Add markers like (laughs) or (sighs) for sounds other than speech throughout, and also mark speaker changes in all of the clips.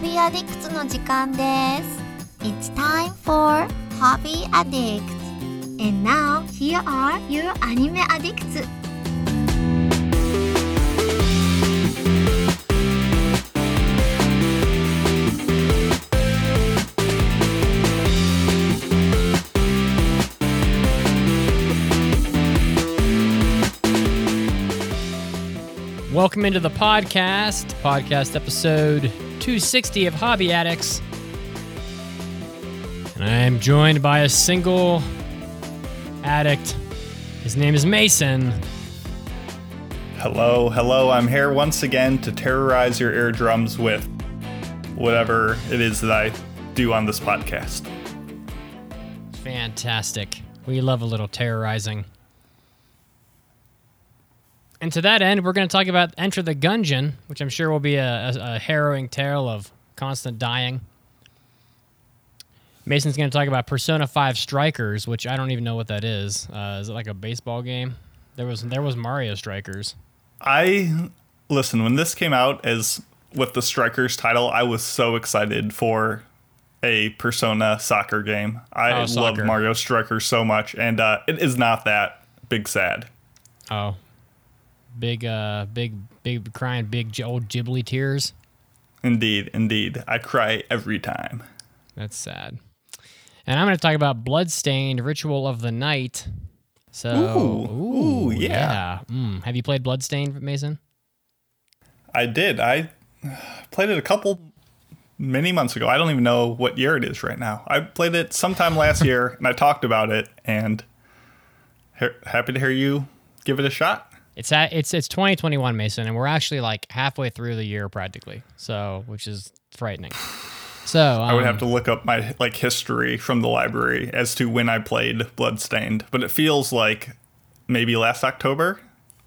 Speaker 1: Hobby Addicts の時間です。It's time for Hobby Addicts. And now, here are your anime addicts.
Speaker 2: Welcome into the podcast, podcast episode 260 of Hobby Addicts. And I am joined by a single addict. His name is Mason.
Speaker 3: Hello, hello. I'm here once again to terrorize your eardrums with whatever it is that I do on this podcast.
Speaker 2: Fantastic. We love a little terrorizing. And to that end, we're going to talk about Enter the Gungeon, which I'm sure will be a, a, a harrowing tale of constant dying. Mason's going to talk about Persona 5 Strikers, which I don't even know what that is. Uh, is it like a baseball game? There was there was Mario Strikers.
Speaker 3: I listen when this came out as with the Strikers title, I was so excited for a Persona soccer game. I
Speaker 2: Oh,
Speaker 3: love. Mario Strikers so much, and uh, it is not that big sad.
Speaker 2: Oh, big uh, big big crying big old Ghibli tears.
Speaker 3: Indeed, indeed. I cry every time.
Speaker 2: That's sad. And I'm going to talk about Bloodstained Ritual of the Night. So,
Speaker 3: Ooh, ooh, yeah.
Speaker 2: Mm. Have you played Bloodstained, Mason?
Speaker 3: I did. I played it a couple many months ago. I don't even know what year it is right now. I played it sometime last (laughs) year and I talked about it and ha- happy to hear you give it a shot.
Speaker 2: It's at, it's it's 2021, Mason, and we're actually like halfway through the year practically. So, which is frightening. So,
Speaker 3: I would
Speaker 2: um,
Speaker 3: have to look up my like history from the library as to when I played Bloodstained, but it feels like maybe last October.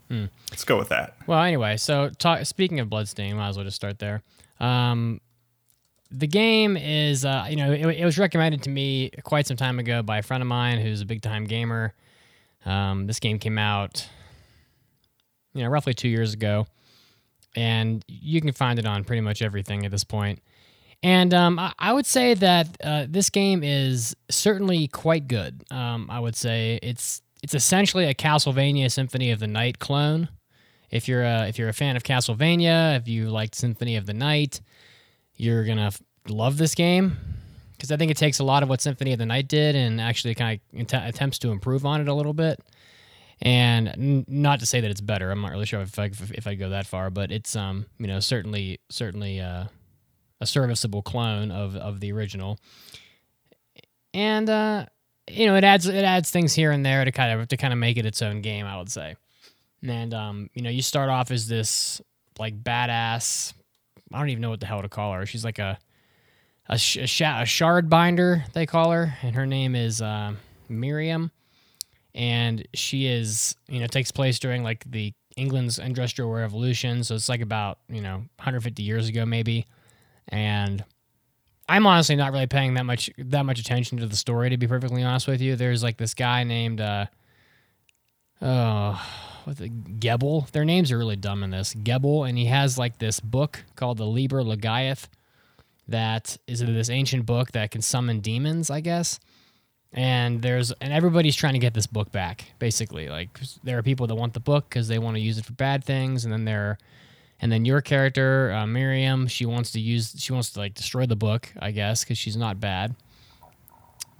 Speaker 2: Hmm.
Speaker 3: Let's go with that.
Speaker 2: Well, anyway, so talk, speaking of Bloodstain, might as well just start there. Um, the game is, uh, you know, it, it was recommended to me quite some time ago by a friend of mine who's a big time gamer. Um, this game came out, you know, roughly two years ago, and you can find it on pretty much everything at this point. And um, I, would say that uh, this game is certainly quite good. Um, I would say it's it's essentially a Castlevania Symphony of the Night clone. If you're a, if you're a fan of Castlevania, if you liked Symphony of the Night, you're gonna f- love this game because I think it takes a lot of what Symphony of the Night did and actually kind of attempts to improve on it a little bit. And n- not to say that it's better. I'm not really sure if I if I go that far, but it's um you know certainly certainly uh, a serviceable clone of of the original. And uh, you know it adds it adds things here and there to kind of to kind of make it its own game. I would say. And um, you know, you start off as this like badass. I don't even know what the hell to call her. She's like a a, sh- a, sha- a shard binder they call her, and her name is uh, Miriam. And she is, you know, takes place during like the England's Industrial Revolution, so it's like about you know 150 years ago maybe. And I'm honestly not really paying that much that much attention to the story to be perfectly honest with you. There's like this guy named uh, oh what the Gebel. Their names are really dumb in this. Gebel, and he has like this book called the Liber Logaeth that is this ancient book that can summon demons, I guess. And there's and everybody's trying to get this book back, basically. Like there are people that want the book because they want to use it for bad things, and then there, and then your character uh, Miriam, she wants to use, she wants to like destroy the book, I guess, because she's not bad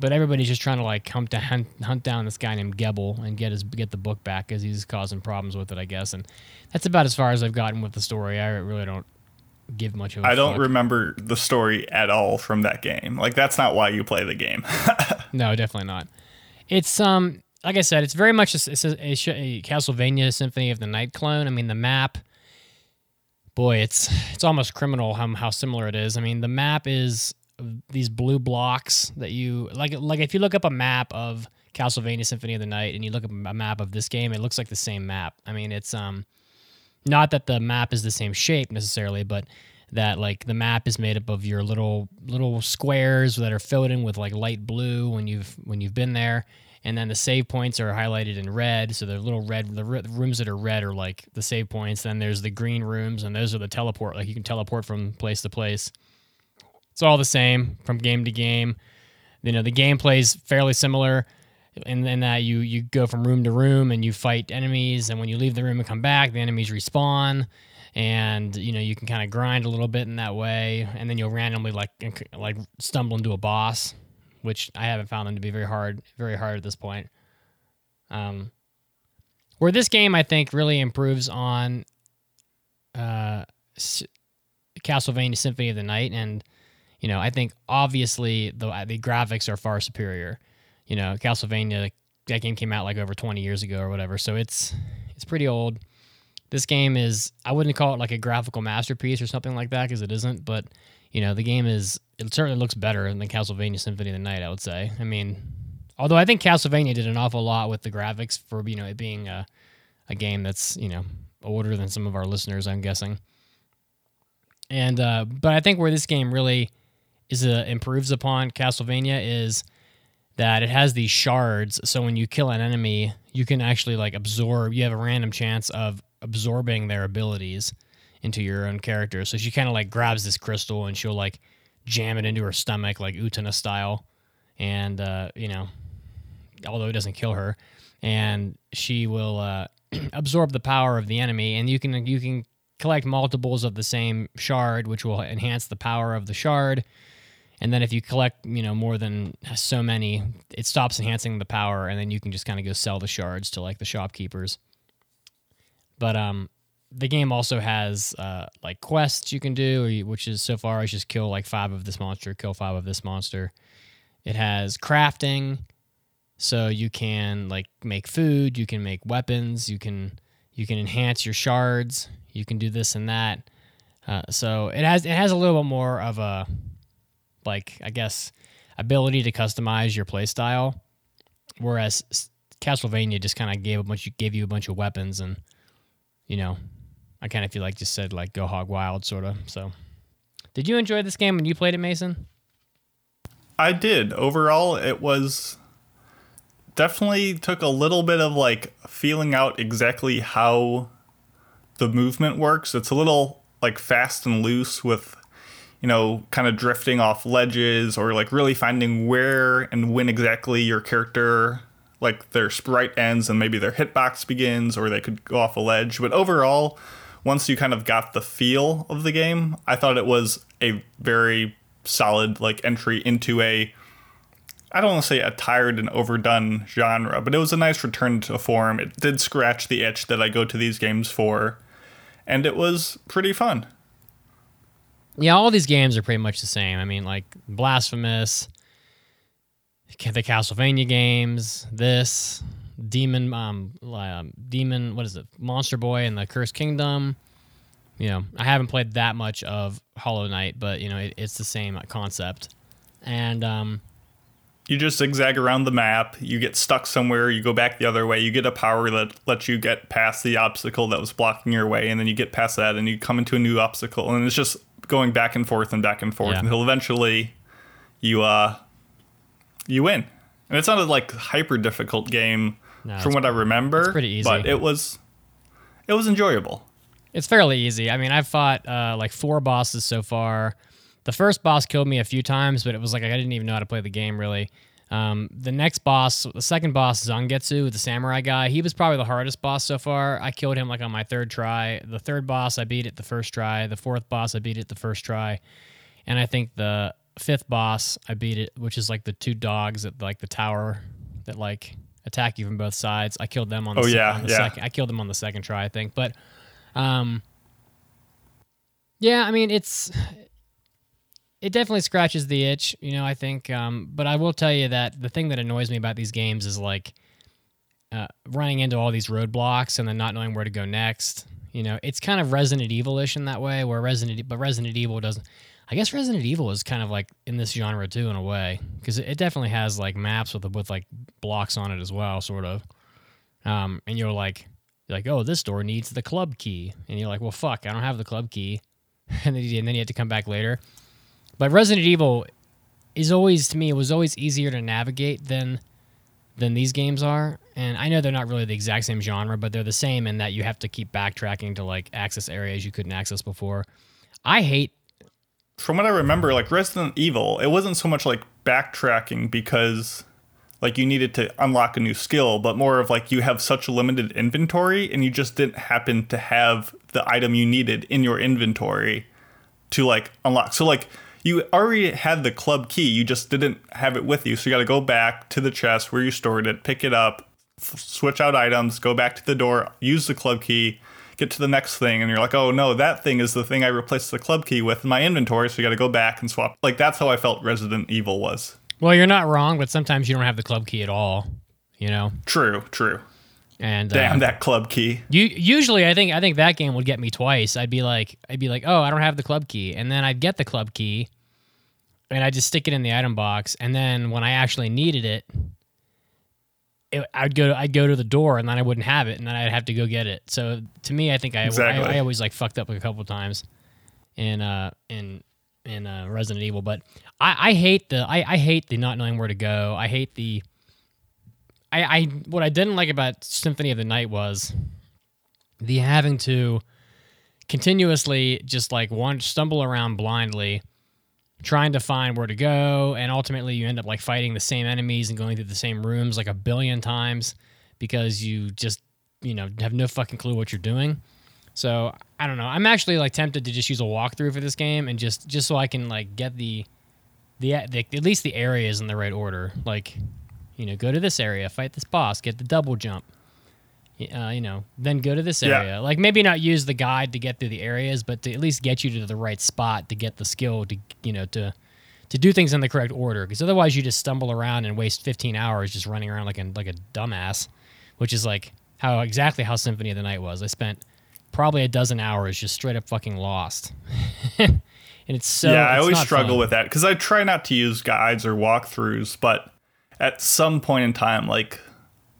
Speaker 2: but everybody's just trying to like come to hunt, (laughs) hunt down this guy named Gebel and get his get the book back because he's causing problems with it, I guess. And that's about as far as I've gotten with the story. I really don't give much of. I
Speaker 3: I don't remember the story at all from that game. Like that's not why you play the game. (laughs)
Speaker 2: No, definitely not. It's um, like I said, it's very much a, a, a, Castlevania Symphony of the Night clone. I mean, the map. Boy, it's it's almost criminal how how similar it is. I mean, the map is these blue blocks that you like. Like if you look up a map of Castlevania Symphony of the Night and you look up a map of this game, it looks like the same map. I mean, it's um, not that the map is the same shape necessarily, but that like the map is made up of your little little squares that are filled in with like light blue when you've when you've been there. And then the save points are highlighted in red. So the little red the rooms that are red are like the save points. Then there's the green rooms and those are the teleport like you can teleport from place to place. It's all the same from game to game. You know, the gameplay is fairly similar in, in that you you go from room to room and you fight enemies, and when you leave the room and come back, the enemies respawn, and you know you can kind of grind a little bit in that way, and then you'll randomly like like stumble into a boss, which I haven't found them to be very hard, very hard at this point. Um, where this game I think really improves on uh, S- Castlevania Symphony of the Night, and you know I think obviously the the graphics are far superior. You know, Castlevania that game came out like over 20 years ago or whatever, so it's it's pretty old. This game is I wouldn't call it like a graphical masterpiece or something like that because it isn't, but you know the game is it certainly looks better than Castlevania Symphony of the Night. I would say. I mean, although I think Castlevania did an awful lot with the graphics for you know it being a a game that's you know older than some of our listeners, I'm guessing. And uh, but I think where this game really is uh, improves upon Castlevania is that it has these shards. So when you kill an enemy, you can actually like absorb. You have a random chance of absorbing their abilities into your own character. So she kind of like grabs this crystal and she'll like jam it into her stomach, like Utena style, and uh, you know, although it doesn't kill her, and she will uh, (clears throat) absorb the power of the enemy, and you can you can collect multiples of the same shard, which will enhance the power of the shard. And then if you collect, you know, more than so many, it stops enhancing the power, and then you can just kind of go sell the shards to like the shopkeepers. But um, the game also has uh, like quests you can do, which is so far is just kill like five of this monster, kill five of this monster. It has crafting, so you can like make food, you can make weapons, you can you can enhance your shards, you can do this and that. Uh, so it has it has a little bit more of a like I guess ability to customize your playstyle, whereas Castlevania just kind of gave a bunch gave you a bunch of weapons and you know I kind of feel like just said like go hog wild sort of. So did you enjoy this game when you played it, Mason?
Speaker 3: I did. Overall, it was definitely took a little bit of like feeling out exactly how the movement works. It's a little like fast and loose with you know kind of drifting off ledges or like really finding where and when exactly your character like their sprite ends and maybe their hitbox begins or they could go off a ledge. But overall, once you kind of got the feel of the game, I thought it was a very solid like entry into a I don't want to say a tired and overdone genre, but it was a nice return to form. It did scratch the itch that I go to these games for, and it was pretty fun.
Speaker 2: Yeah, all these games are pretty much the same. I mean, like Blasphemous, the Castlevania games, this Demon, um, um, Demon, what is it? Monster Boy and the Cursed Kingdom. You know, I haven't played that much of Hollow Knight, but you know, it, it's the same concept. And um,
Speaker 3: you just zigzag around the map. You get stuck somewhere. You go back the other way. You get a power that lets you get past the obstacle that was blocking your way, and then you get past that, and you come into a new obstacle, and it's just going back and forth and back and forth
Speaker 2: Yeah.
Speaker 3: until eventually you uh you win. And it's not a like hyper difficult game
Speaker 2: No,
Speaker 3: from what I remember.
Speaker 2: it's pretty easy.
Speaker 3: but it was it was enjoyable.
Speaker 2: It's fairly easy. I mean, I've fought uh, like four bosses so far. The first boss killed me a few times, but it was like I didn't even know how to play the game really. Um, the next boss, the second boss, Zangetsu, the samurai guy, he was probably the hardest boss so far. I killed him like on my third try. The third boss, I beat it the first try. The fourth boss, I beat it the first try. And I think the fifth boss, I beat it, which is like the two dogs at like the tower that like attack you from both sides. I killed them on the,
Speaker 3: Oh,
Speaker 2: se-
Speaker 3: yeah,
Speaker 2: on the
Speaker 3: yeah.
Speaker 2: second. I killed them on the second try, I think. But um, yeah, I mean it's it definitely scratches the itch, you know. I think, um, but I will tell you that the thing that annoys me about these games is like uh, running into all these roadblocks and then not knowing where to go next. You know, it's kind of Resident Evil-ish in that way, where Resident, but Resident Evil doesn't. I guess Resident Evil is kind of like in this genre too, in a way, because it, it definitely has like maps with with like blocks on it as well, sort of. Um, and you're like, you're like, oh, this door needs the club key, and you're like, well, fuck, I don't have the club key, (laughs) and then you, and then you have to come back later. But Resident Evil is always to me it was always easier to navigate than than these games are. And I know they're not really the exact same genre, but they're the same in that you have to keep backtracking to like access areas you couldn't access before. I hate
Speaker 3: from what I remember, like Resident Evil, it wasn't so much like backtracking because like you needed to unlock a new skill, but more of like you have such a limited inventory and you just didn't happen to have the item you needed in your inventory to like unlock. So like you already had the club key, you just didn't have it with you. So you got to go back to the chest where you stored it, pick it up, f- switch out items, go back to the door, use the club key, get to the next thing, and you're like, oh no, that thing is the thing I replaced the club key with in my inventory. So you got to go back and swap. Like that's how I felt Resident Evil was.
Speaker 2: Well, you're not wrong, but sometimes you don't have the club key at all. You know.
Speaker 3: True. True.
Speaker 2: And
Speaker 3: Damn
Speaker 2: uh,
Speaker 3: that club key.
Speaker 2: You usually I think I think that game would get me twice. I'd be like I'd be like, "Oh, I don't have the club key." And then I'd get the club key and I'd just stick it in the item box and then when I actually needed it, it I'd go to, I'd go to the door and then I wouldn't have it and then I'd have to go get it. So to me, I think I
Speaker 3: Exactly.
Speaker 2: I, I always like fucked up a couple times in uh in in uh, Resident Evil, but I, I hate the I, I hate the not knowing where to go. I hate the I, I what I didn't like about Symphony of the Night was the having to continuously just like one stumble around blindly trying to find where to go and ultimately you end up like fighting the same enemies and going through the same rooms like a billion times because you just you know have no fucking clue what you're doing. So i don't know. I'm actually like tempted to just use a walkthrough for this game and just just so i can like get the the, the at least the areas in the right order. Like you know go to this area fight this boss get the double jump uh, you know, then go to this
Speaker 3: Yeah.
Speaker 2: area. Like maybe not use the guide to get through the areas, but to at least get you to the right spot to get the skill to you know to to do things in the correct order. Because otherwise, you just stumble around and waste 15 hours just running around like a like a dumbass, which is like how exactly how Symphony of the Night was. I spent probably a dozen hours just straight up fucking lost, (laughs) and it's so
Speaker 3: yeah, I always struggle
Speaker 2: fun.
Speaker 3: with that because I try not to use guides or walkthroughs, but at some point in time, like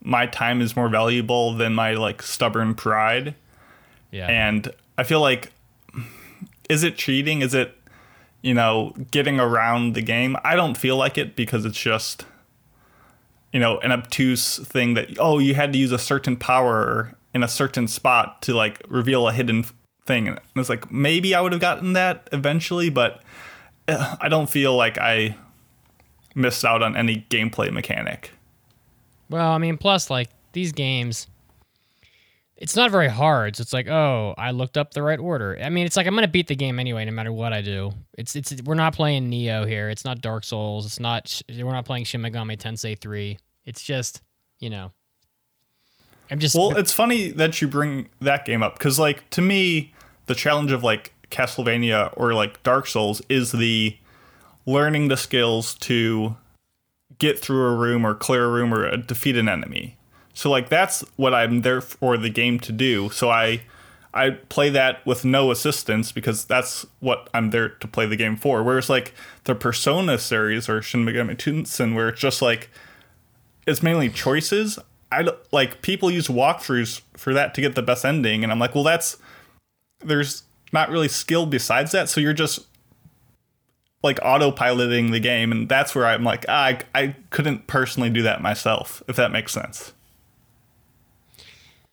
Speaker 3: my time is more valuable than my like stubborn pride,
Speaker 2: yeah.
Speaker 3: and I feel like is it cheating? Is it you know getting around the game? I don't feel like it because it's just you know an obtuse thing that oh you had to use a certain power in a certain spot to like reveal a hidden thing and it's like maybe I would have gotten that eventually but uh, I don't feel like I missed out on any gameplay mechanic.
Speaker 2: Well, I mean, plus like these games, it's not very hard. So it's like, oh, I looked up the right order. I mean, it's like I'm gonna beat the game anyway, no matter what I do. It's it's we're not playing Nioh here. It's not Dark Souls. It's not we're not playing Shin Megami Tensei three. It's just you know, I'm just
Speaker 3: Well, it's funny that you bring that game up because, like, to me, the challenge of like Castlevania or like Dark Souls is the learning the skills to get through a room or clear a room or uh, defeat an enemy. So, like, that's what I'm there for the game to do. So I I play that with no assistance because that's what I'm there to play the game for. Whereas like the Persona series or Shin Megami Tensei, where it's just like it's mainly choices. I like people use walkthroughs for that to get the best ending, and I'm like, well, that's there's not really skill besides that, so you're just like autopiloting the game, and that's where I'm like, ah, I I couldn't personally do that myself, if that makes sense.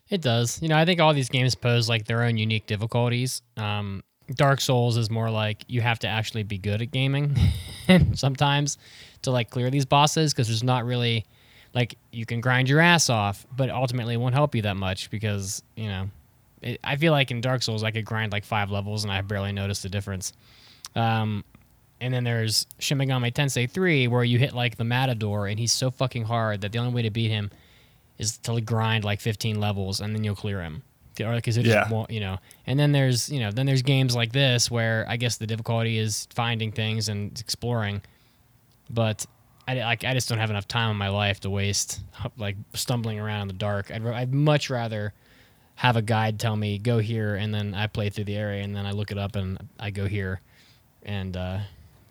Speaker 2: It does. You know, I think all these games pose like their own unique difficulties. Um, Dark Souls is more like you have to actually be good at gaming (laughs) sometimes to like clear these bosses because there's not really like you can grind your ass off, but ultimately it won't help you that much because you know. It, I feel like in Dark Souls I could grind like five levels and I barely noticed the difference. Um, and then there's Shin Megami Tensei 3 where you hit like the Matador and he's so fucking hard that the only way to beat him is to grind like 15 levels and then you'll clear him. Or because it
Speaker 3: Yeah.
Speaker 2: won't, you know. And then there's, you know, then there's games like this where I guess the difficulty is finding things and exploring. But I like I just don't have enough time in my life to waste (laughs) like stumbling around in the dark. I'd, I'd much rather have a guide tell me go here and then I play through the area and then I look it up and I go here and uh,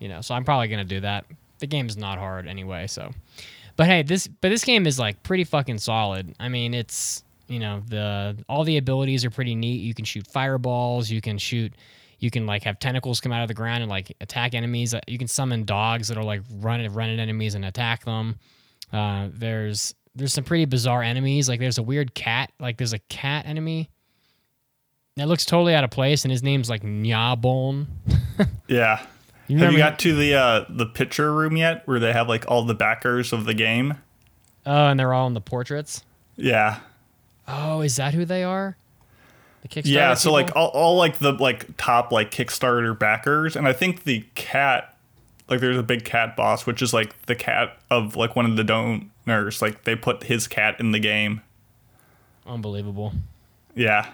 Speaker 2: you know so I'm probably gonna do that. The game's not hard anyway, so. But hey, this but this game is like pretty fucking solid. I mean, it's you know the all the abilities are pretty neat. You can shoot fireballs. You can shoot. You can like have tentacles come out of the ground and like attack enemies. You can summon dogs that'll like run at run at enemies and attack them. Uh, there's there's some pretty bizarre enemies. Like there's a weird cat. Like there's a cat enemy that looks totally out of place, and his name's like Nyabon. (laughs)
Speaker 3: Yeah, Have you got to the uh, the picture room yet, where they have like all the backers of the game?
Speaker 2: oh, and they're all in the portraits.
Speaker 3: Yeah,
Speaker 2: Oh, is that who they are? The Kickstarter.
Speaker 3: yeah. So like all, all like the like top like Kickstarter backers, and I think the cat, like there's a big cat boss, which is like the cat of like one of the donors. Like they put his cat in the game.
Speaker 2: unbelievable.
Speaker 3: Yeah,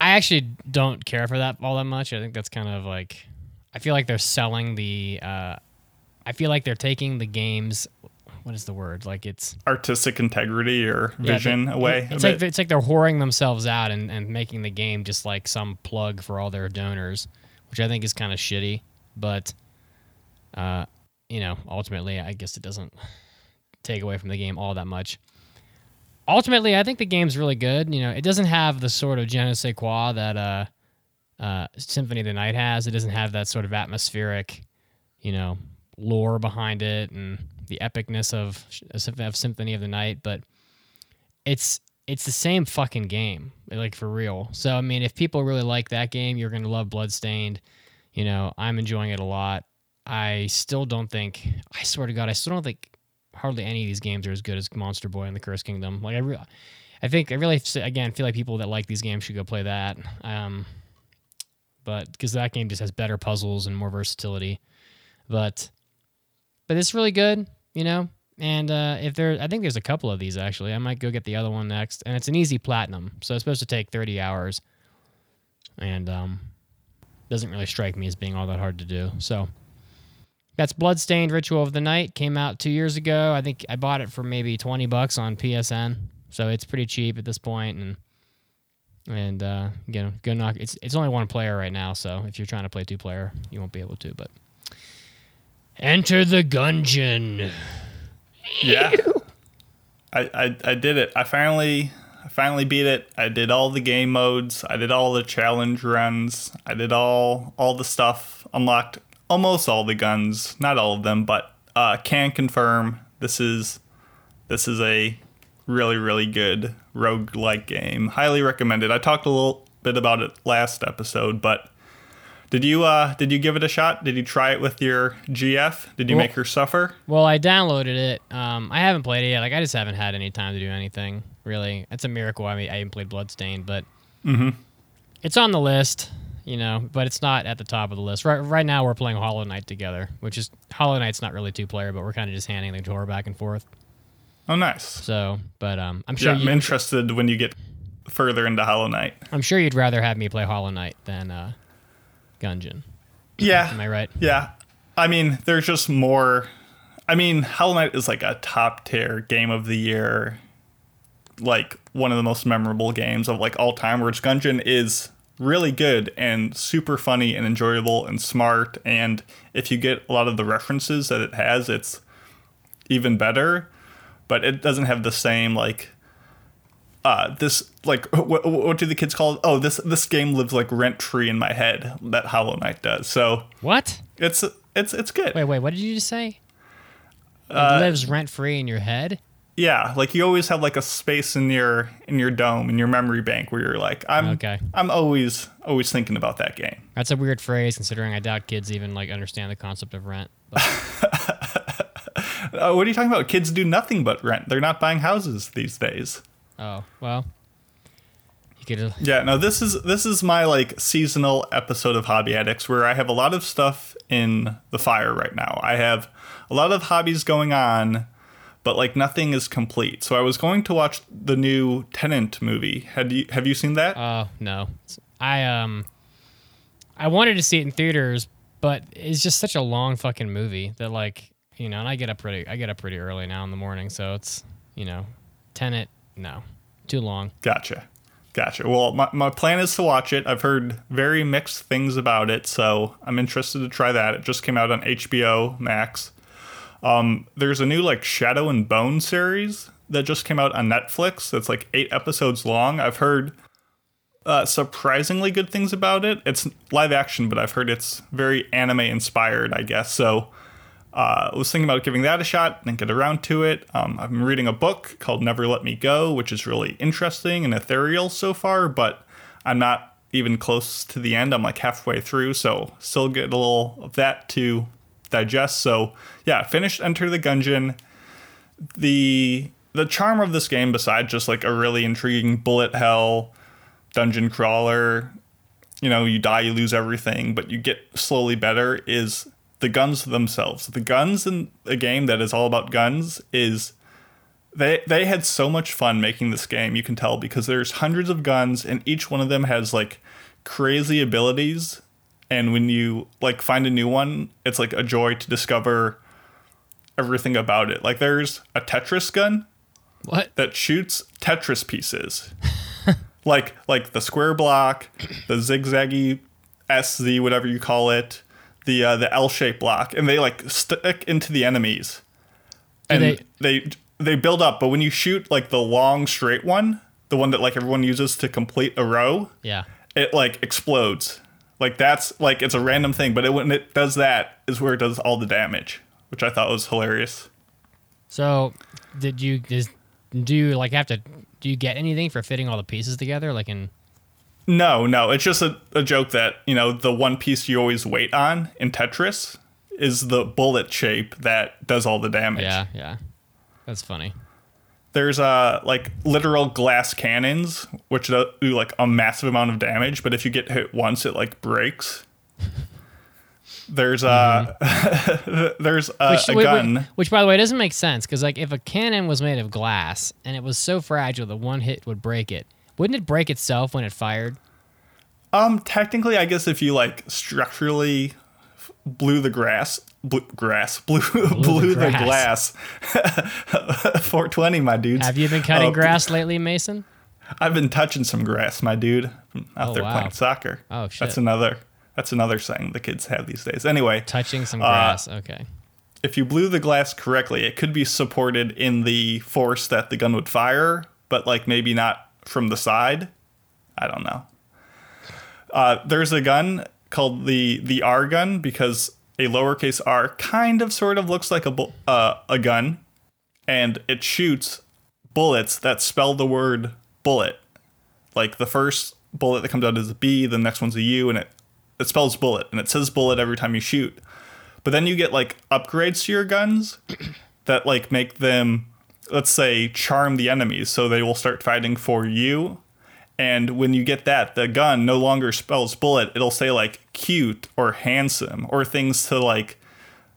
Speaker 2: I actually don't care for that all that much. I think that's kind of like, I feel like they're selling the. Uh, I feel like they're taking the games. What is the word? Like it's
Speaker 3: artistic integrity or
Speaker 2: yeah,
Speaker 3: vision
Speaker 2: they-
Speaker 3: away.
Speaker 2: It's like it's like they're whoring themselves out and, and making the game just like some plug for all their donors, which I think is kind of shitty. But, uh, you know, ultimately, I guess it doesn't take away from the game all that much. Ultimately, I think the game's really good. You know, it doesn't have the sort of je ne sais quoi that uh, uh, Symphony of the Night has. It doesn't have that sort of atmospheric, you know, lore behind it and the epicness of, of Symphony of the Night. But it's it's the same fucking game, like for real. So I mean, if people really like that game, you're gonna love Bloodstained. You know, I'm enjoying it a lot. I still don't think. I swear to God, I still don't think hardly any of these games are as good as Monster Boy and the Cursed Kingdom. Like I, re- I think I really again feel like people that like these games should go play that. Um, but because that game just has better puzzles and more versatility. But but it's really good, you know. And uh, if there, I think there's a couple of these actually. I might go get the other one next, and it's an easy platinum, so it's supposed to take 30 hours, and um, doesn't really strike me as being all that hard to do. So that's Bloodstained Ritual of the Night. Came out two years ago. I think I bought it for maybe 20 bucks on PSN, so it's pretty cheap at this point, and and uh, you know, go knock. It's it's only one player right now, so if you're trying to play two player, you won't be able to. But enter the gungeon.
Speaker 3: Yeah. (laughs) I, I I did it. I finally I finally beat it. I did all the game modes. I did all the challenge runs. I did all all the stuff. Unlocked almost all the guns. Not all of them, but uh, can confirm this is this is a really really good roguelike game. Highly recommended. I talked a little bit about it last episode, but did you uh did you give it a shot? Did you try it with your GF? Did you
Speaker 2: Well-
Speaker 3: make her suffer?
Speaker 2: Well, I downloaded it. Um, I haven't played it yet. Like I just haven't had any time to do anything. Really, it's a miracle. I mean, I haven't played Bloodstained, but it's on the list. You know, but it's not at the top of the list. Right, right now we're playing Hollow Knight together, which is Hollow Knight's not really two player, but we're kind of just handing the tour back and forth.
Speaker 3: Oh nice.
Speaker 2: So, but um, I'm sure
Speaker 3: Yeah, I'm interested when you get further into Hollow Knight.
Speaker 2: I'm sure you'd rather have me play Hollow Knight than uh, Gungeon.
Speaker 3: Yeah.
Speaker 2: Am I right?
Speaker 3: yeah. I mean, there's just more. I mean, Hollow Knight is like a top tier game of the year, like one of the most memorable games of like all time. Whereas Gungeon is really good and super funny and enjoyable and smart. And if you get a lot of the references that it has, it's even better. But it doesn't have the same like uh, this like (laughs) what, what do the kids call it? Oh, this this game lives like rent free in my head that Hollow Knight does. So
Speaker 2: What?
Speaker 3: it's it's it's good.
Speaker 2: Wait, wait. What did you just say? It
Speaker 3: Uh,
Speaker 2: lives rent free in your head.
Speaker 3: Yeah, like you always have like a space in your in your dome in your memory bank where you're like I'm
Speaker 2: Okay.
Speaker 3: I'm always always thinking about that game.
Speaker 2: That's a weird phrase, considering I doubt kids even like understand the concept of rent. (laughs) (laughs)
Speaker 3: Uh, what are you talking about? Kids do nothing but rent. They're not buying houses these days.
Speaker 2: oh well, uh,
Speaker 3: Yeah, no, this is this is my like seasonal episode of Hobby Addicts where I have a lot of stuff in the fire right now. I have a lot of hobbies going on, but like nothing is complete. So I was going to watch the new Tenet movie. Had you have you seen that?
Speaker 2: Oh no, I um, I wanted to see it in theaters, but it's just such a long fucking movie that like you know, and I get up pretty, I get up pretty early now in the morning, so it's you know, Tenet, no, too long.
Speaker 3: Gotcha. Gotcha. Well, my, my plan is to watch it. I've heard very mixed things about it, so I'm interested to try that. It just came out on HBO Max. Um, there's a new like Shadow and Bone series that just came out on Netflix. That's like eight episodes long. I've heard uh, surprisingly good things about it. It's live action, but I've heard it's very anime inspired, I guess. So uh, I was thinking about giving that a shot, didn't get around to it. Um, I've been reading a book called Never Let Me Go, which is really interesting and ethereal so far, but I'm not even close to the end. I'm like halfway through, so still get a little of that to digest. So yeah, finished Enter the Gungeon. The the charm of this game, besides just like a really intriguing bullet hell dungeon crawler, you know, you die, you lose everything, but you get slowly better, is the guns themselves. The guns in a game that is all about guns is they they had so much fun making this game, you can tell because there's hundreds of guns and each one of them has like crazy abilities and when you like find a new one, it's like a joy to discover everything about it. Like there's a Tetris gun
Speaker 2: What?
Speaker 3: that shoots Tetris pieces. (laughs) like like the square block, the zigzaggy SZ whatever you call it, the uh, the L-shaped block and they like stick into the enemies. And
Speaker 2: they-
Speaker 3: they they build up, but when you shoot like the long straight one, the one that like everyone uses to complete a row,
Speaker 2: Yeah.
Speaker 3: it like explodes. Like that's like it's a random thing, but it, when it does that is where it does all the damage, which I thought was hilarious.
Speaker 2: So, did you is, do you like have to do you get anything for fitting all the pieces together? Like in
Speaker 3: No, no, it's just a, a joke that you know the one piece you always wait on in Tetris is the bullet shape that does all the damage.
Speaker 2: yeah, yeah, that's funny.
Speaker 3: There's uh like literal glass cannons which do like a massive amount of damage, but if you get hit once, it like breaks. (laughs) There's uh (laughs) there's uh,
Speaker 2: Which,
Speaker 3: a
Speaker 2: wait, wait,
Speaker 3: gun.
Speaker 2: which, by the way, doesn't make sense because like if a cannon was made of glass and it was so fragile that one hit would break it, wouldn't it break itself when it fired?
Speaker 3: Um, technically, I guess if you like structurally blew the grass, (laughs) blew, grass, blew, blew, the,
Speaker 2: grass.
Speaker 3: glass. (laughs) 420, my dudes.
Speaker 2: Have you been cutting
Speaker 3: Uh,
Speaker 2: grass lately, Mason?
Speaker 3: I've been touching some grass, my dude. I'm out
Speaker 2: Oh,
Speaker 3: there
Speaker 2: wow.
Speaker 3: playing soccer.
Speaker 2: Oh, shit.
Speaker 3: That's another. That's another saying the kids have these days. Anyway,
Speaker 2: Touching some
Speaker 3: uh,
Speaker 2: grass. okay.
Speaker 3: if you blew the glass correctly, it could be supported in the force that the gun would fire, but like maybe not from the side. I don't know. Uh, there's a gun called the the R gun because a lowercase r kind of sort of looks like a bu- uh, a gun, and it shoots bullets that spell the word bullet. Like the first bullet that comes out is a B, the next one's a U, and it it spells bullet, and it says bullet every time you shoot. But then you get like upgrades to your guns that like make them let's say charm the enemies so they will start fighting for you. And when you get that, the gun no longer spells bullet. It'll say like cute or handsome or things to like,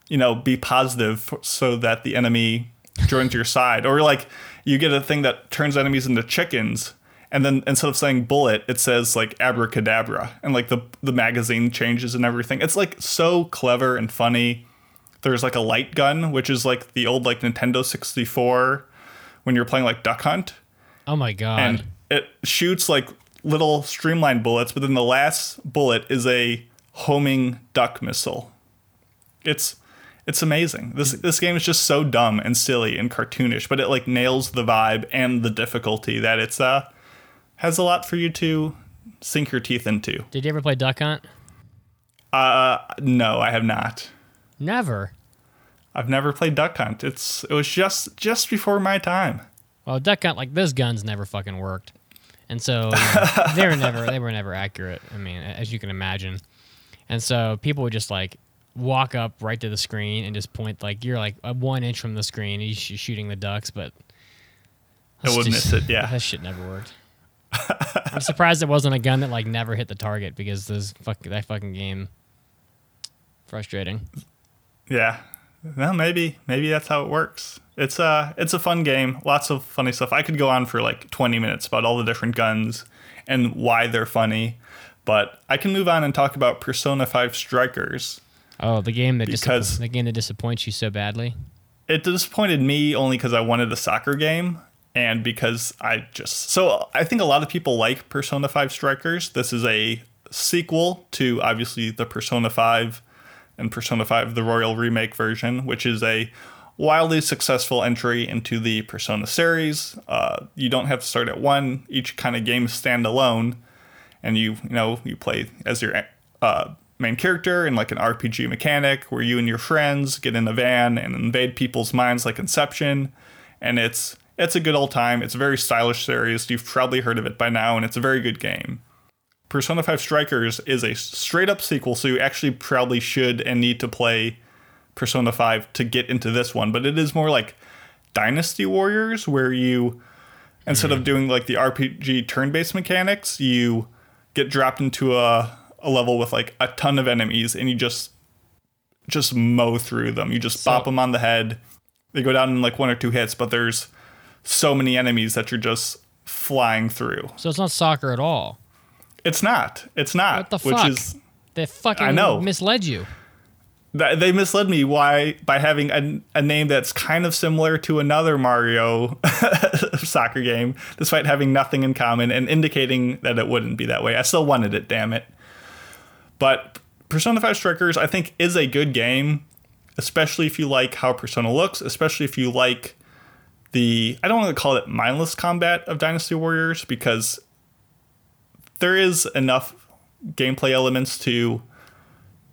Speaker 3: you know, be positive so that the enemy joins your side. Or like you get a thing that turns enemies into chickens. And then instead of saying bullet, it says like abracadabra. And like the, the magazine changes and everything. It's like so clever and funny. There's like a light gun, which is like the old like Nintendo 64 when you're playing like Duck Hunt
Speaker 2: Oh my god.
Speaker 3: and it shoots like little streamlined bullets, but then the last bullet is a homing duck missile. It's it's amazing. This this game is just so dumb and silly and cartoonish, but it like nails the vibe and the difficulty that it's uh has a lot for you to sink your teeth into.
Speaker 2: Did you ever play Duck Hunt?
Speaker 3: Uh no, I have not.
Speaker 2: Never.
Speaker 3: I've never played Duck Hunt. It's it was just just before my time.
Speaker 2: Well, Duck Hunt, like those guns never fucking worked, and so you (laughs) know, they were never they were never accurate. I mean, as you can imagine, and so people would just like walk up right to the screen and just point like you're like a one inch from the screen and you're shooting the ducks, but
Speaker 3: I would miss it, yeah.
Speaker 2: that shit never worked. (laughs) I'm surprised it wasn't a gun that like never hit the target because this fuck that fucking game frustrating.
Speaker 3: Yeah. Well, maybe maybe that's how it works. It's a it's a fun game. Lots of funny stuff. I could go on for like 20 minutes about all the different guns and why they're funny, but I can move on and talk about Persona 5 Strikers.
Speaker 2: Oh, the game that
Speaker 3: Because-
Speaker 2: disappo- the game that disappoints you so badly.
Speaker 3: It disappointed me only because I wanted a soccer game and because I just so I think a lot of people like Persona 5 Strikers. This is a sequel to obviously the Persona 5 and Persona 5 the Royal Remake version, which is a wildly successful entry into the Persona series. Uh, you don't have to start at one; each kind of game stand alone, and you you know you play as your uh, main character in like an RPG mechanic where you and your friends get in a van and invade people's minds like Inception, and it's it's a good old time. It's a very stylish series. You've probably heard of it by now, and it's a very good game. Persona 5 Strikers is a straight up sequel, so you actually probably should and need to play Persona 5 to get into this one. But it is more like Dynasty Warriors, where you, instead of mm-hmm. doing like the RPG turn based mechanics, you get dropped into a, a level with like a ton of enemies and you just just mow through them. You just bop them on the head. They go down in like one or two hits, but there's so many enemies that you're just flying through.
Speaker 2: So it's not soccer at all.
Speaker 3: It's not. It's not.
Speaker 2: What the
Speaker 3: which
Speaker 2: fuck?
Speaker 3: is
Speaker 2: They fucking
Speaker 3: I know.
Speaker 2: misled you.
Speaker 3: th- they misled me why by having a, a name that's kind of similar to another Mario (laughs) soccer game, despite having nothing in common and indicating that it wouldn't be that way. I still wanted it, damn it. But Persona 5 Strikers, I think, is a good game, especially if you like how Persona looks, especially if you like the I don't want to call it mindless combat of Dynasty Warriors because there is enough gameplay elements to,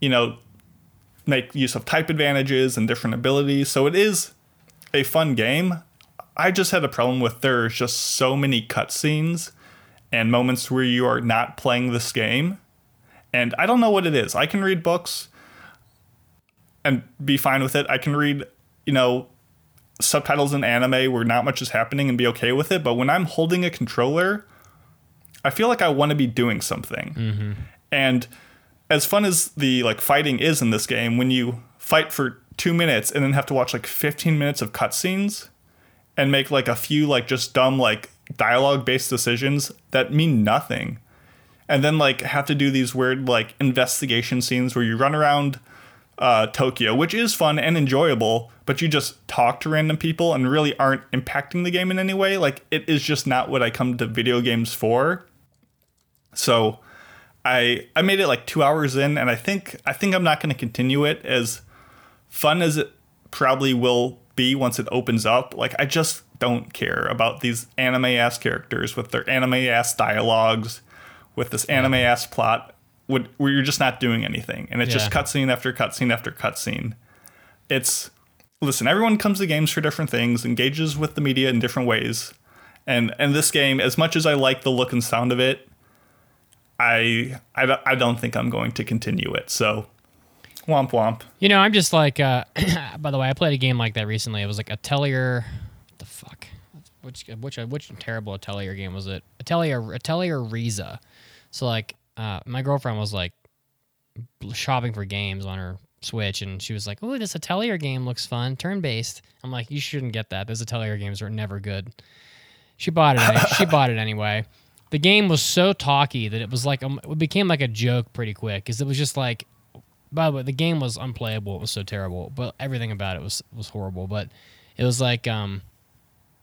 Speaker 3: you know, make use of type advantages and different abilities. So it is a fun game. I just had a problem with there's just so many cutscenes and moments where you are not playing this game. And I don't know what it is. I can read books and be fine with it. I can read, you know, subtitles in anime where not much is happening and be okay with it. But when I'm holding a controller, I feel like I want to be doing something. Mm-hmm. And as fun as the like fighting is in this game, when you fight for two minutes and then have to watch like 15 minutes of cutscenes and make like a few like just dumb like dialogue based decisions that mean nothing. And then like have to do these weird like investigation scenes where you run around uh, Tokyo, which is fun and enjoyable, but you just talk to random people and really aren't impacting the game in any way. Like it is just not what I come to video games for. So I I made it like two hours in, and I think I think I'm not going to continue it as fun as it probably will be once it opens up. Like I just don't care about these anime ass characters with their anime ass dialogues, with this anime ass plot, would- where you're just not doing anything, and it's just cutscene after cutscene after cutscene. It's listen, everyone comes to games for different things, engages with the media in different ways. And and this game, as much as I like the look and sound of it, I I, don't- I don't think I'm going to continue it. So womp womp.
Speaker 2: You know, I'm just like. Uh, (clears throat) by the way, I played a game like that recently. It was like Atelier. What the fuck? Which which which terrible Atelier game was it? Atelier Atelier Ryza. So like, uh, my girlfriend was like shopping for games on her Switch, and she was like, "Oh, this Atelier game looks fun, turn based." I'm like, "You shouldn't get that. Those Atelier games are never good." She bought it. she bought it anyway. The game was so talky that it was like um, it became like a joke pretty quick because it was just like by the way, the game was unplayable. It was so terrible, but everything about it was was horrible. But it was like, um,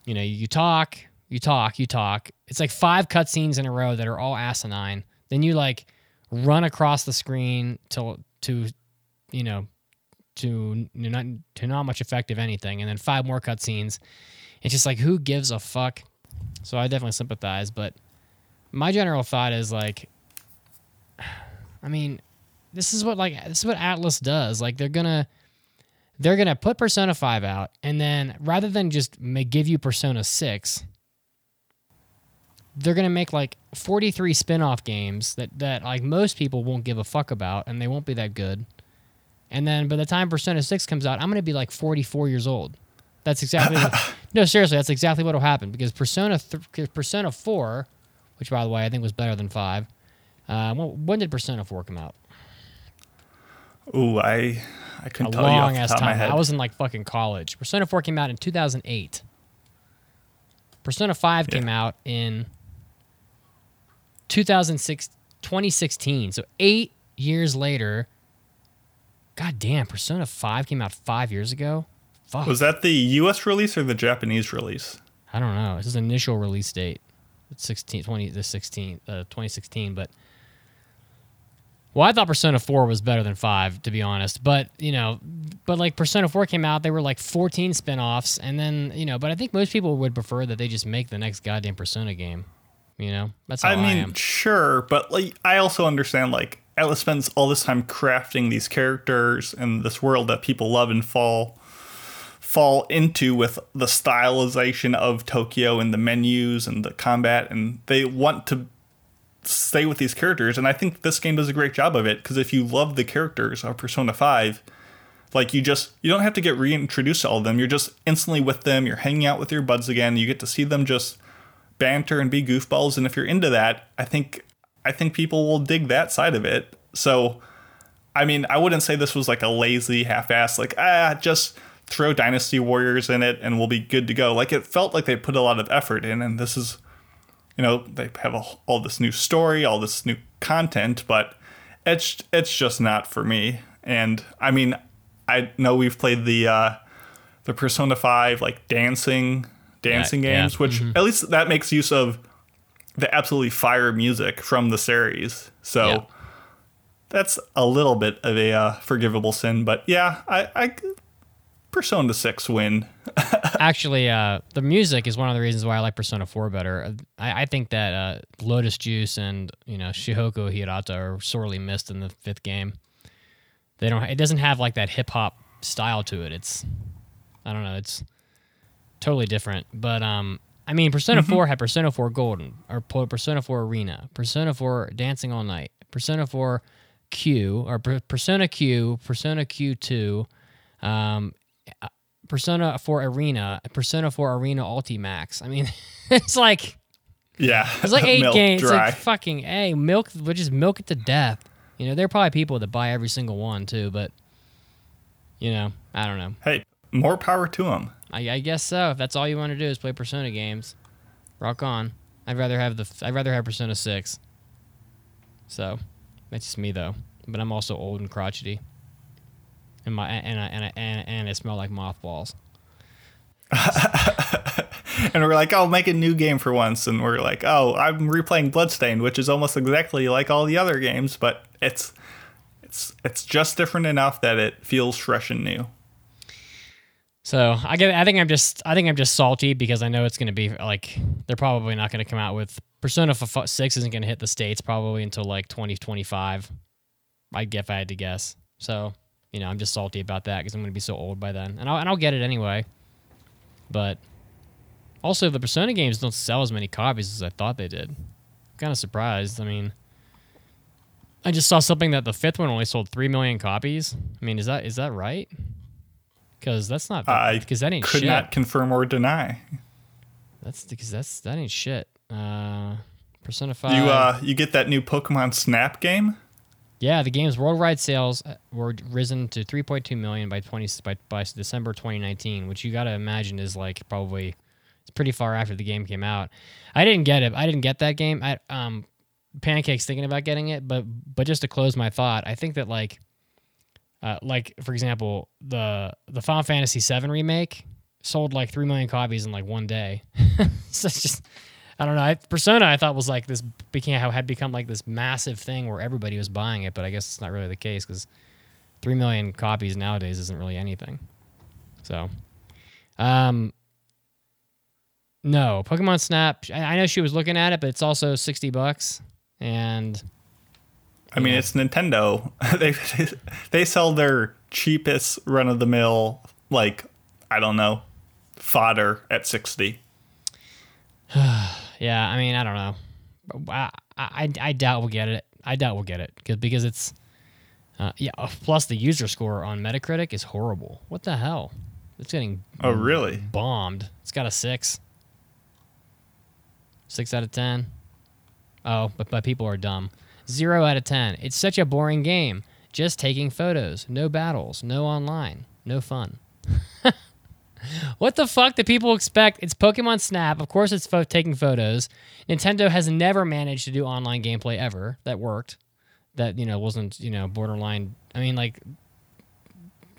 Speaker 2: you know, you talk, you talk, you talk. It's like five cutscenes in a row that are all asinine. Then you like run across the screen to to, you know, to not to not much effect of anything, and then five more cutscenes. It's just like who gives a fuck. So I definitely sympathize, but my general thought is like, (sighs) I mean, this is what like this is what Atlus does. Like they're gonna they're gonna put Persona Five out, and then rather than just give you Persona Six, they're gonna make like forty three spin off games that that like most people won't give a fuck about, and they won't be that good. And then by the time Persona Six comes out, I'm gonna be like forty four years old. That's exactly what, (laughs) no seriously. That's exactly what will happen because Persona th- Persona Four, which by the way I think was better than Five. Uh, when, when did Persona Four come out?
Speaker 3: Ooh, I I couldn't
Speaker 2: a
Speaker 3: tell you off
Speaker 2: long ass
Speaker 3: top of my
Speaker 2: time. I was in like fucking college. Persona 4 came out in 2008. Persona 5 came out in 2006, 2016. So eight years later. God damn, Persona 5 came out five years ago? Fuck.
Speaker 3: was that the U.S. release or the Japanese release?
Speaker 2: I don't know. It's his initial release date. It's 16, 20, the 16, uh, 2016, but well, I thought Persona 4 was better than 5 to be honest, but you know, but like Persona 4 came out, there were like 14 spin-offs and then, you know, but I think most people would prefer that they just make the next goddamn Persona game. You know? That's how I,
Speaker 3: I mean,
Speaker 2: am.
Speaker 3: sure, but like I also understand like Atlus spends all this time crafting these characters and this world that people love and fall fall into with the stylization of Tokyo and the menus and the combat and they want to stay with these characters. And I think this game does a great job of it because if you love the characters of Persona 5, like you just you don't have to get reintroduced to all of them. You're just instantly with them. You're hanging out with your buds again. You get to see them just banter and be goofballs. And if you're into that, I think I think people will dig that side of it. So, I mean, I wouldn't say this was like a lazy half-ass like ah just throw Dynasty Warriors in it and we'll be good to go. Like it felt like they put a lot of effort in, and this is, you know, they have a, all this new story, all this new content, but it's it's just not for me. And I mean, I know we've played the uh, the Persona Five like dancing dancing
Speaker 2: Yeah, yeah.
Speaker 3: games, which at least that makes use of the absolutely fire music from the series. So
Speaker 2: Yeah.
Speaker 3: that's a little bit of a uh, forgivable sin. But yeah, I, I Persona Six win. (laughs)
Speaker 2: Actually, uh, the music is one of the reasons why I like Persona 4 better. I, I think that uh, Lotus Juice and you know Shihoko Hirata are sorely missed in the fifth game. They don't. It doesn't have like that hip hop style to it. It's I don't know. It's totally different. But um, I mean, Persona 4 had Persona 4 Golden or Persona 4 Arena, Persona 4 Dancing All Night, Persona 4 Q or Per- Persona Q, Persona Q2, um, uh, Persona 4 Arena, Persona 4 Arena Ultimax. I mean, (laughs) it's like
Speaker 3: Yeah,
Speaker 2: it's like eight (laughs) games. It's like fucking hey, milk. We'll just milk it to death. You know, there are probably people that buy every single one too, but you know, I don't know.
Speaker 3: hey, more power to them.
Speaker 2: I, I guess so. If that's all you want to do is play Persona games, rock on. I'd rather have the I'd rather have Persona Six. So, that's just me though. But I'm also old and crotchety, and my and I, and I, and, and I smell like mothballs. (laughs)
Speaker 3: And we're like, oh, make a new game for once. And we're like, oh, I'm replaying Bloodstained, which is almost exactly like all the other games, but it's it's it's just different enough that it feels fresh and new.
Speaker 2: So I get. I think I'm just. I think I'm just salty because I know it's going to be like they're probably not going to come out with Persona Six isn't going to hit the states probably until like 2025. I'd get if I had to guess. So you know I'm just salty about that because I'm going to be so old by then, and I'll and I'll get it anyway. But also the Persona games don't sell as many copies as I thought they did. Kind of surprised. I mean. I just saw something that the fifth one only sold three million copies. I mean, is that is that right? Because that's not because that ain't
Speaker 3: Could
Speaker 2: shit.
Speaker 3: not confirm or deny.
Speaker 2: That's because that's that ain't shit. Uh, Persona Five.
Speaker 3: You uh, you get that new Pokemon Snap game.
Speaker 2: yeah, the game's worldwide sales uh, were risen to 3.2 million by 20 by, by December 2019, which you got to imagine is like probably it's pretty far after the game came out. I didn't get it. I didn't get that game. I um, pancakes thinking about getting it, but but just to close my thought, I think that like. Uh, like for example, the the Final Fantasy VII remake sold like three million copies in like one day. (laughs) so it's just, I don't know. I, Persona I thought was like this became how had become like this massive thing where everybody was buying it, but I guess it's not really the case because three million copies nowadays isn't really anything. So, um, no, Pokemon Snap. I, I know she was looking at it, but it's also sixty bucks, and
Speaker 3: I mean,
Speaker 2: Yeah.
Speaker 3: it's Nintendo. (laughs) they they sell their cheapest run of the mill like I don't know fodder at sixty. (sighs)
Speaker 2: Yeah, I mean, I don't know. I, I, I doubt we'll get it. I doubt we'll get it because because it's uh, yeah. uh, Plus, the user score on Metacritic is horrible. What the hell? It's getting
Speaker 3: Oh, really?
Speaker 2: bombed. It's got a six. Six out of ten. Oh, but but people are dumb. Zero out of ten. It's such a boring game. Just taking photos. No battles. No online. No fun. (laughs) What the fuck do people expect? It's Pokemon Snap. Of course, it's pho- taking photos. Nintendo has never managed to do online gameplay ever that worked. That you know wasn't you know borderline. I mean, like,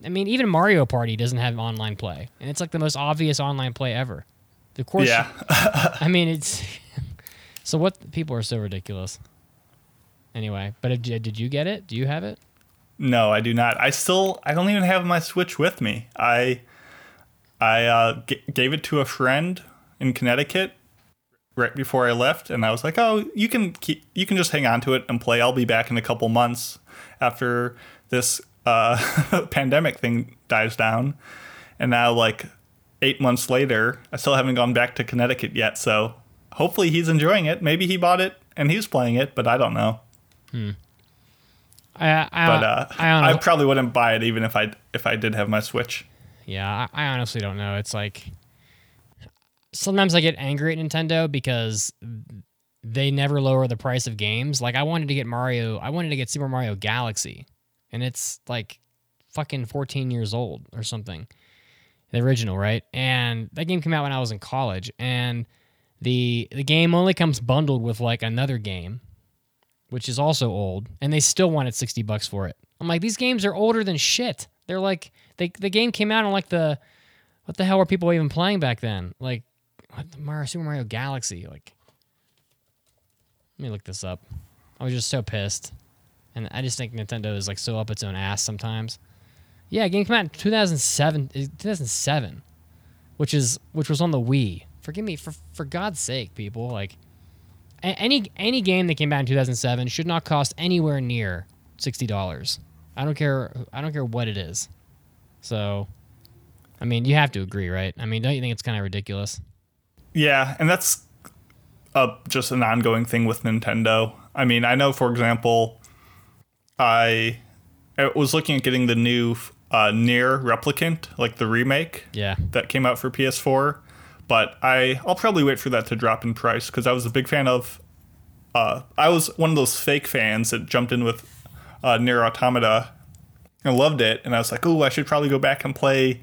Speaker 2: I mean, even Mario Party doesn't have online play, and it's like the most obvious online play ever. Of course,
Speaker 3: Yeah, (laughs)
Speaker 2: I mean, it's (laughs) so what? People are so ridiculous. Anyway, but did you get it? Do you have it?
Speaker 3: no, I do not. I still I don't even have my Switch with me. I I uh, g- gave it to a friend in Connecticut right before I left, and I was like, "Oh, you can keep you can just hang on to it and play. I'll be back in a couple months after this uh, (laughs) pandemic thing dies down." And now, like eight months later, I still haven't gone back to Connecticut yet. So hopefully, he's enjoying it. Maybe he bought it and he's playing it, but I don't know.
Speaker 2: I, I,
Speaker 3: But uh,
Speaker 2: I, don't
Speaker 3: I, probably wouldn't buy it even if I if I did have my Switch.
Speaker 2: Yeah, I, I honestly don't know. It's like sometimes I get angry at Nintendo because they never lower the price of games. Like I wanted to get Mario, I wanted to get Super Mario Galaxy, and it's like fucking 14 years old or something. The original, right? And that game came out when I was in college, and the the game only comes bundled with like another game, which is also old, and they still wanted 60 bucks for it. I'm like, these games are older than shit. They're like, they, the game came out on like the, what the hell were people even playing back then? Like, what the Mario, Super Mario Galaxy? Like, let me look this up. I was just so pissed, and I just think Nintendo is like so up its own ass sometimes. Yeah, game came out in 2007, eh, 2007, which is which was on the Wii. Forgive me for for God's sake, people. Like, any any game that came out in 2007 should not cost anywhere near sixty dollars. I don't care. I don't care what it is. So, I mean, you have to agree, right? I mean, don't you think it's kind of ridiculous?
Speaker 3: Yeah, and that's uh, just an ongoing thing with Nintendo. I mean, I know, for example, I, I was looking at getting the new uh, NieR Replicant, like the remake
Speaker 2: Yeah.
Speaker 3: that came out for PS4, but I I'll probably wait for that to drop in price because I was a big fan of. Uh, I was one of those fake fans that jumped in with uh, NieR Automata and loved it, and I was like, oh, I should probably go back and play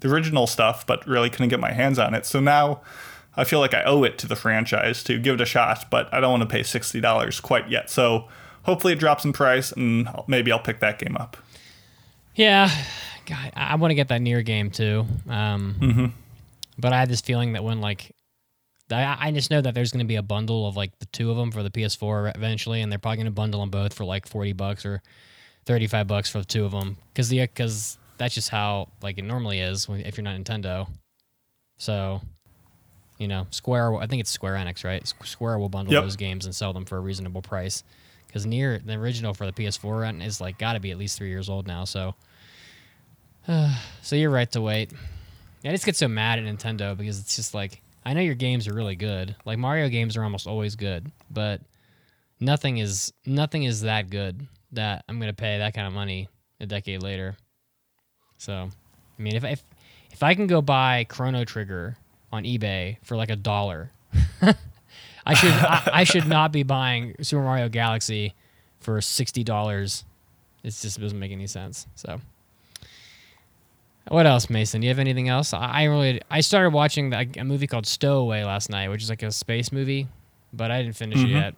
Speaker 3: the original stuff, but really couldn't get my hands on it. So now I feel like I owe it to the franchise to give it a shot, but I don't want to pay sixty dollars quite yet. So hopefully it drops in price, and maybe I'll pick that game up.
Speaker 2: Yeah, God, I, want to get that NieR game too. Um, But I had this feeling that when like, I, I just know that there's going to be a bundle of like the two of them for the PS4 eventually, and they're probably going to bundle them both for like forty bucks or thirty five bucks for the two of them because the because that's just how like it normally is when, if you're not Nintendo. So, you know, Square. I think it's Square Enix, right? Square will bundle
Speaker 3: Yep.
Speaker 2: those games and sell them for a reasonable price. Because NieR the original for the PS4 is like got to be at least three years old now. So, (sighs) so you're right to wait. I just get so mad at Nintendo because it's just like I know your games are really good. Like Mario games are almost always good, but nothing is nothing is that good that I'm gonna pay that kind of money a decade later. So, I mean, if if if I can go buy Chrono Trigger on eBay for like a dollar, (laughs) I should I, I should not be buying Super Mario Galaxy for sixty dollars. It just doesn't make any sense. So. What else, Mason? Do you have anything else? I, I really I started watching the, a movie called Stowaway last night, which is like a space movie, but I didn't finish it yet.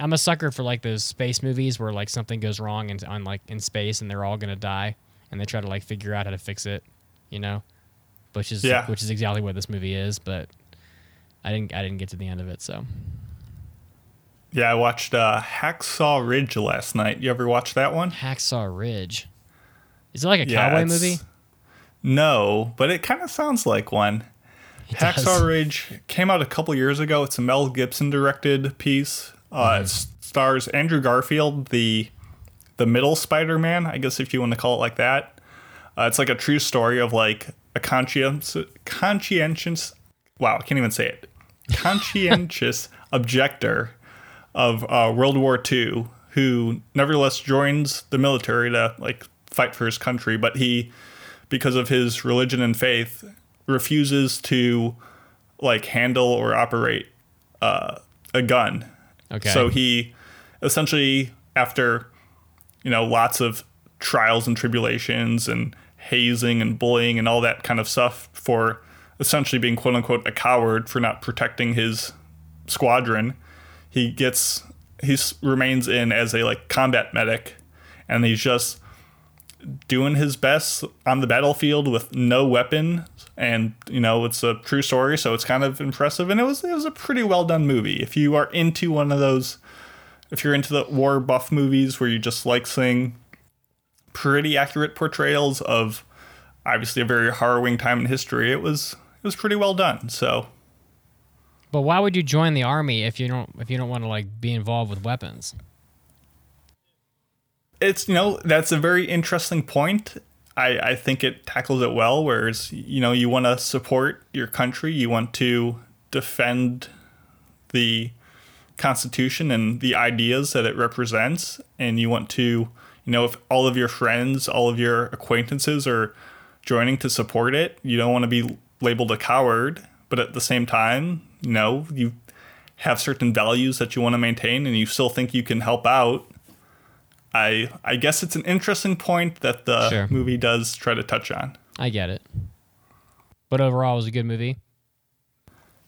Speaker 2: I'm a sucker for like those space movies where like something goes wrong in, on like in space and they're all gonna die and they try to like figure out how to fix it, you know, which is
Speaker 3: Yeah.
Speaker 2: which is exactly what this movie is. But I didn't I didn't get to the end of it, so
Speaker 3: Yeah, I watched uh, Hacksaw Ridge last night. You ever watch that one?
Speaker 2: Hacksaw Ridge. Is it like a
Speaker 3: Yeah,
Speaker 2: cowboy movie?
Speaker 3: No, but it kind of sounds like one.
Speaker 2: It
Speaker 3: Hacksaw
Speaker 2: does.
Speaker 3: Ridge came out a couple years ago. It's a Mel Gibson directed piece. Uh, It stars Andrew Garfield, the the middle Spider-Man, I guess if you want to call it like that. Uh, it's like a true story of like a conscientious, conscientious. Wow, I can't even say it. (laughs) Conscientious objector of uh, World War II, who nevertheless joins the military to like fight for his country, but he, because of his religion and faith, refuses to like handle or operate uh, a gun.
Speaker 2: Okay.
Speaker 3: So he essentially, after you know, lots of trials and tribulations and hazing and bullying and all that kind of stuff for essentially being quote unquote a coward for not protecting his squadron, he gets he remains in as a like combat medic, and he's just doing his best on the battlefield with no weapon. And you know it's a true story so it's kind of impressive. And it was it was a pretty well done movie. If you are into one of those if you're into the war buff movies where you just like seeing pretty accurate portrayals of obviously a very harrowing time in history it was it was pretty well done so.
Speaker 2: But why would you join the army if you don't if you don't want to like be involved with weapons?
Speaker 3: It's you know that's a very interesting point i i think it tackles it well whereas you know you want to support your country you want to defend the Constitution and the ideas that it represents, and you want to, you know, if all of your friends, all of your acquaintances are joining to support it, you don't want to be labeled a coward, but at the same time, you know, you have certain values that you want to maintain and you still think you can help out. I I guess it's an interesting point that the
Speaker 2: Sure.
Speaker 3: movie does try to touch on.
Speaker 2: I get it. But overall, it was a good movie.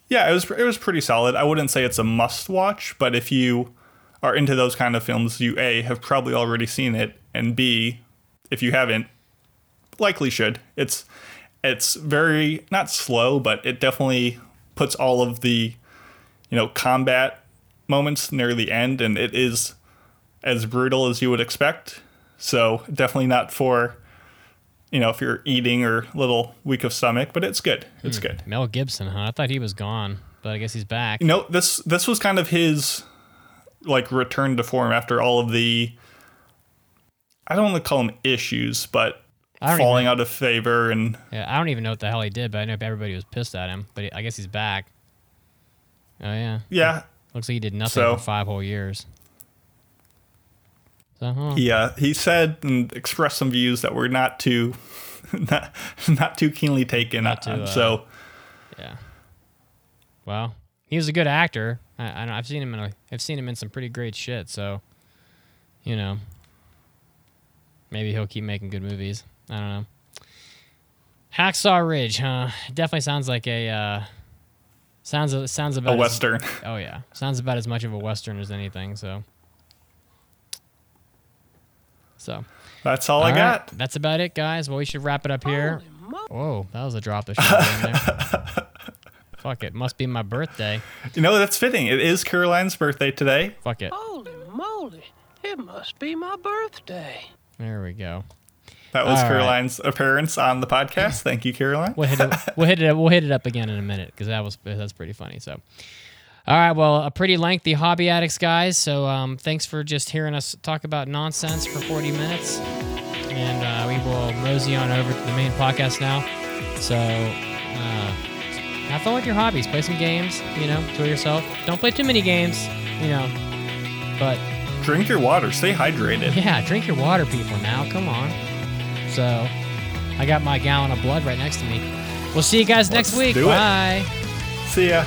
Speaker 3: Yeah, it was it was pretty solid. I wouldn't say it's a must watch, but if you are into those kind of films, you a have probably already seen it, and b, if you haven't, likely should. It's it's very not slow, but it definitely puts all of the you know combat moments near the end, and it is as brutal as you would expect. So definitely not for you know if you're eating or a little weak of stomach, but it's good. It's hmm. good.
Speaker 2: Mel Gibson, huh? I thought he was gone, but I guess he's back.
Speaker 3: you know this this was kind of his like return to form after all of the I don't want to call them issues, but falling
Speaker 2: even-
Speaker 3: out of favor and
Speaker 2: Yeah, I don't even know what the hell he did, but I know everybody was pissed at him. But he, I guess he's back. Oh yeah,
Speaker 3: yeah,
Speaker 2: looks like he did nothing
Speaker 3: So-
Speaker 2: for five whole years. So, huh.
Speaker 3: he uh, he said and expressed some views that were not too (laughs) not, not too keenly taken
Speaker 2: Not too, uh,
Speaker 3: so
Speaker 2: yeah. Well, he was a good actor. I, I don't, I've seen him in a, I've seen him in some pretty great shit. So, you know, maybe he'll keep making good movies. I don't know. Hacksaw Ridge, huh? Definitely sounds like a uh, sounds sounds about
Speaker 3: a
Speaker 2: as-
Speaker 3: western.
Speaker 2: Oh yeah, sounds about as much of a western as anything. So, so
Speaker 3: That's all, I
Speaker 2: all right,
Speaker 3: got.
Speaker 2: That's about it, guys. Well, we should wrap it up here. Whoa, that was a drop of shit there. (laughs) Fuck it, must be my birthday.
Speaker 3: You know that's fitting. It is Caroline's birthday today.
Speaker 2: Fuck it.
Speaker 4: Holy moly, it must be my birthday.
Speaker 2: There we go.
Speaker 3: That was
Speaker 2: All right.
Speaker 3: Caroline's appearance on the podcast. Thank you, Caroline.
Speaker 2: We'll hit it. we'll (laughs) hit it. We'll hit it up again in a minute because that was that's pretty funny. So, all right. Well, a pretty lengthy hobby addicts, guys. So, um, thanks for just hearing us talk about nonsense for 40 minutes, and uh, we will mosey on over to the main podcast now. So, uh, have fun with your hobbies. Play some games. You know, enjoy yourself. Don't play too many games. You know, but
Speaker 3: Drink your water. Stay hydrated.
Speaker 2: yeah, drink your water, people. Now, come on. So, I got my gallon of blood right next to me. We'll see you guys next
Speaker 3: Let's
Speaker 2: week.
Speaker 3: do it.
Speaker 2: Bye.
Speaker 3: See ya.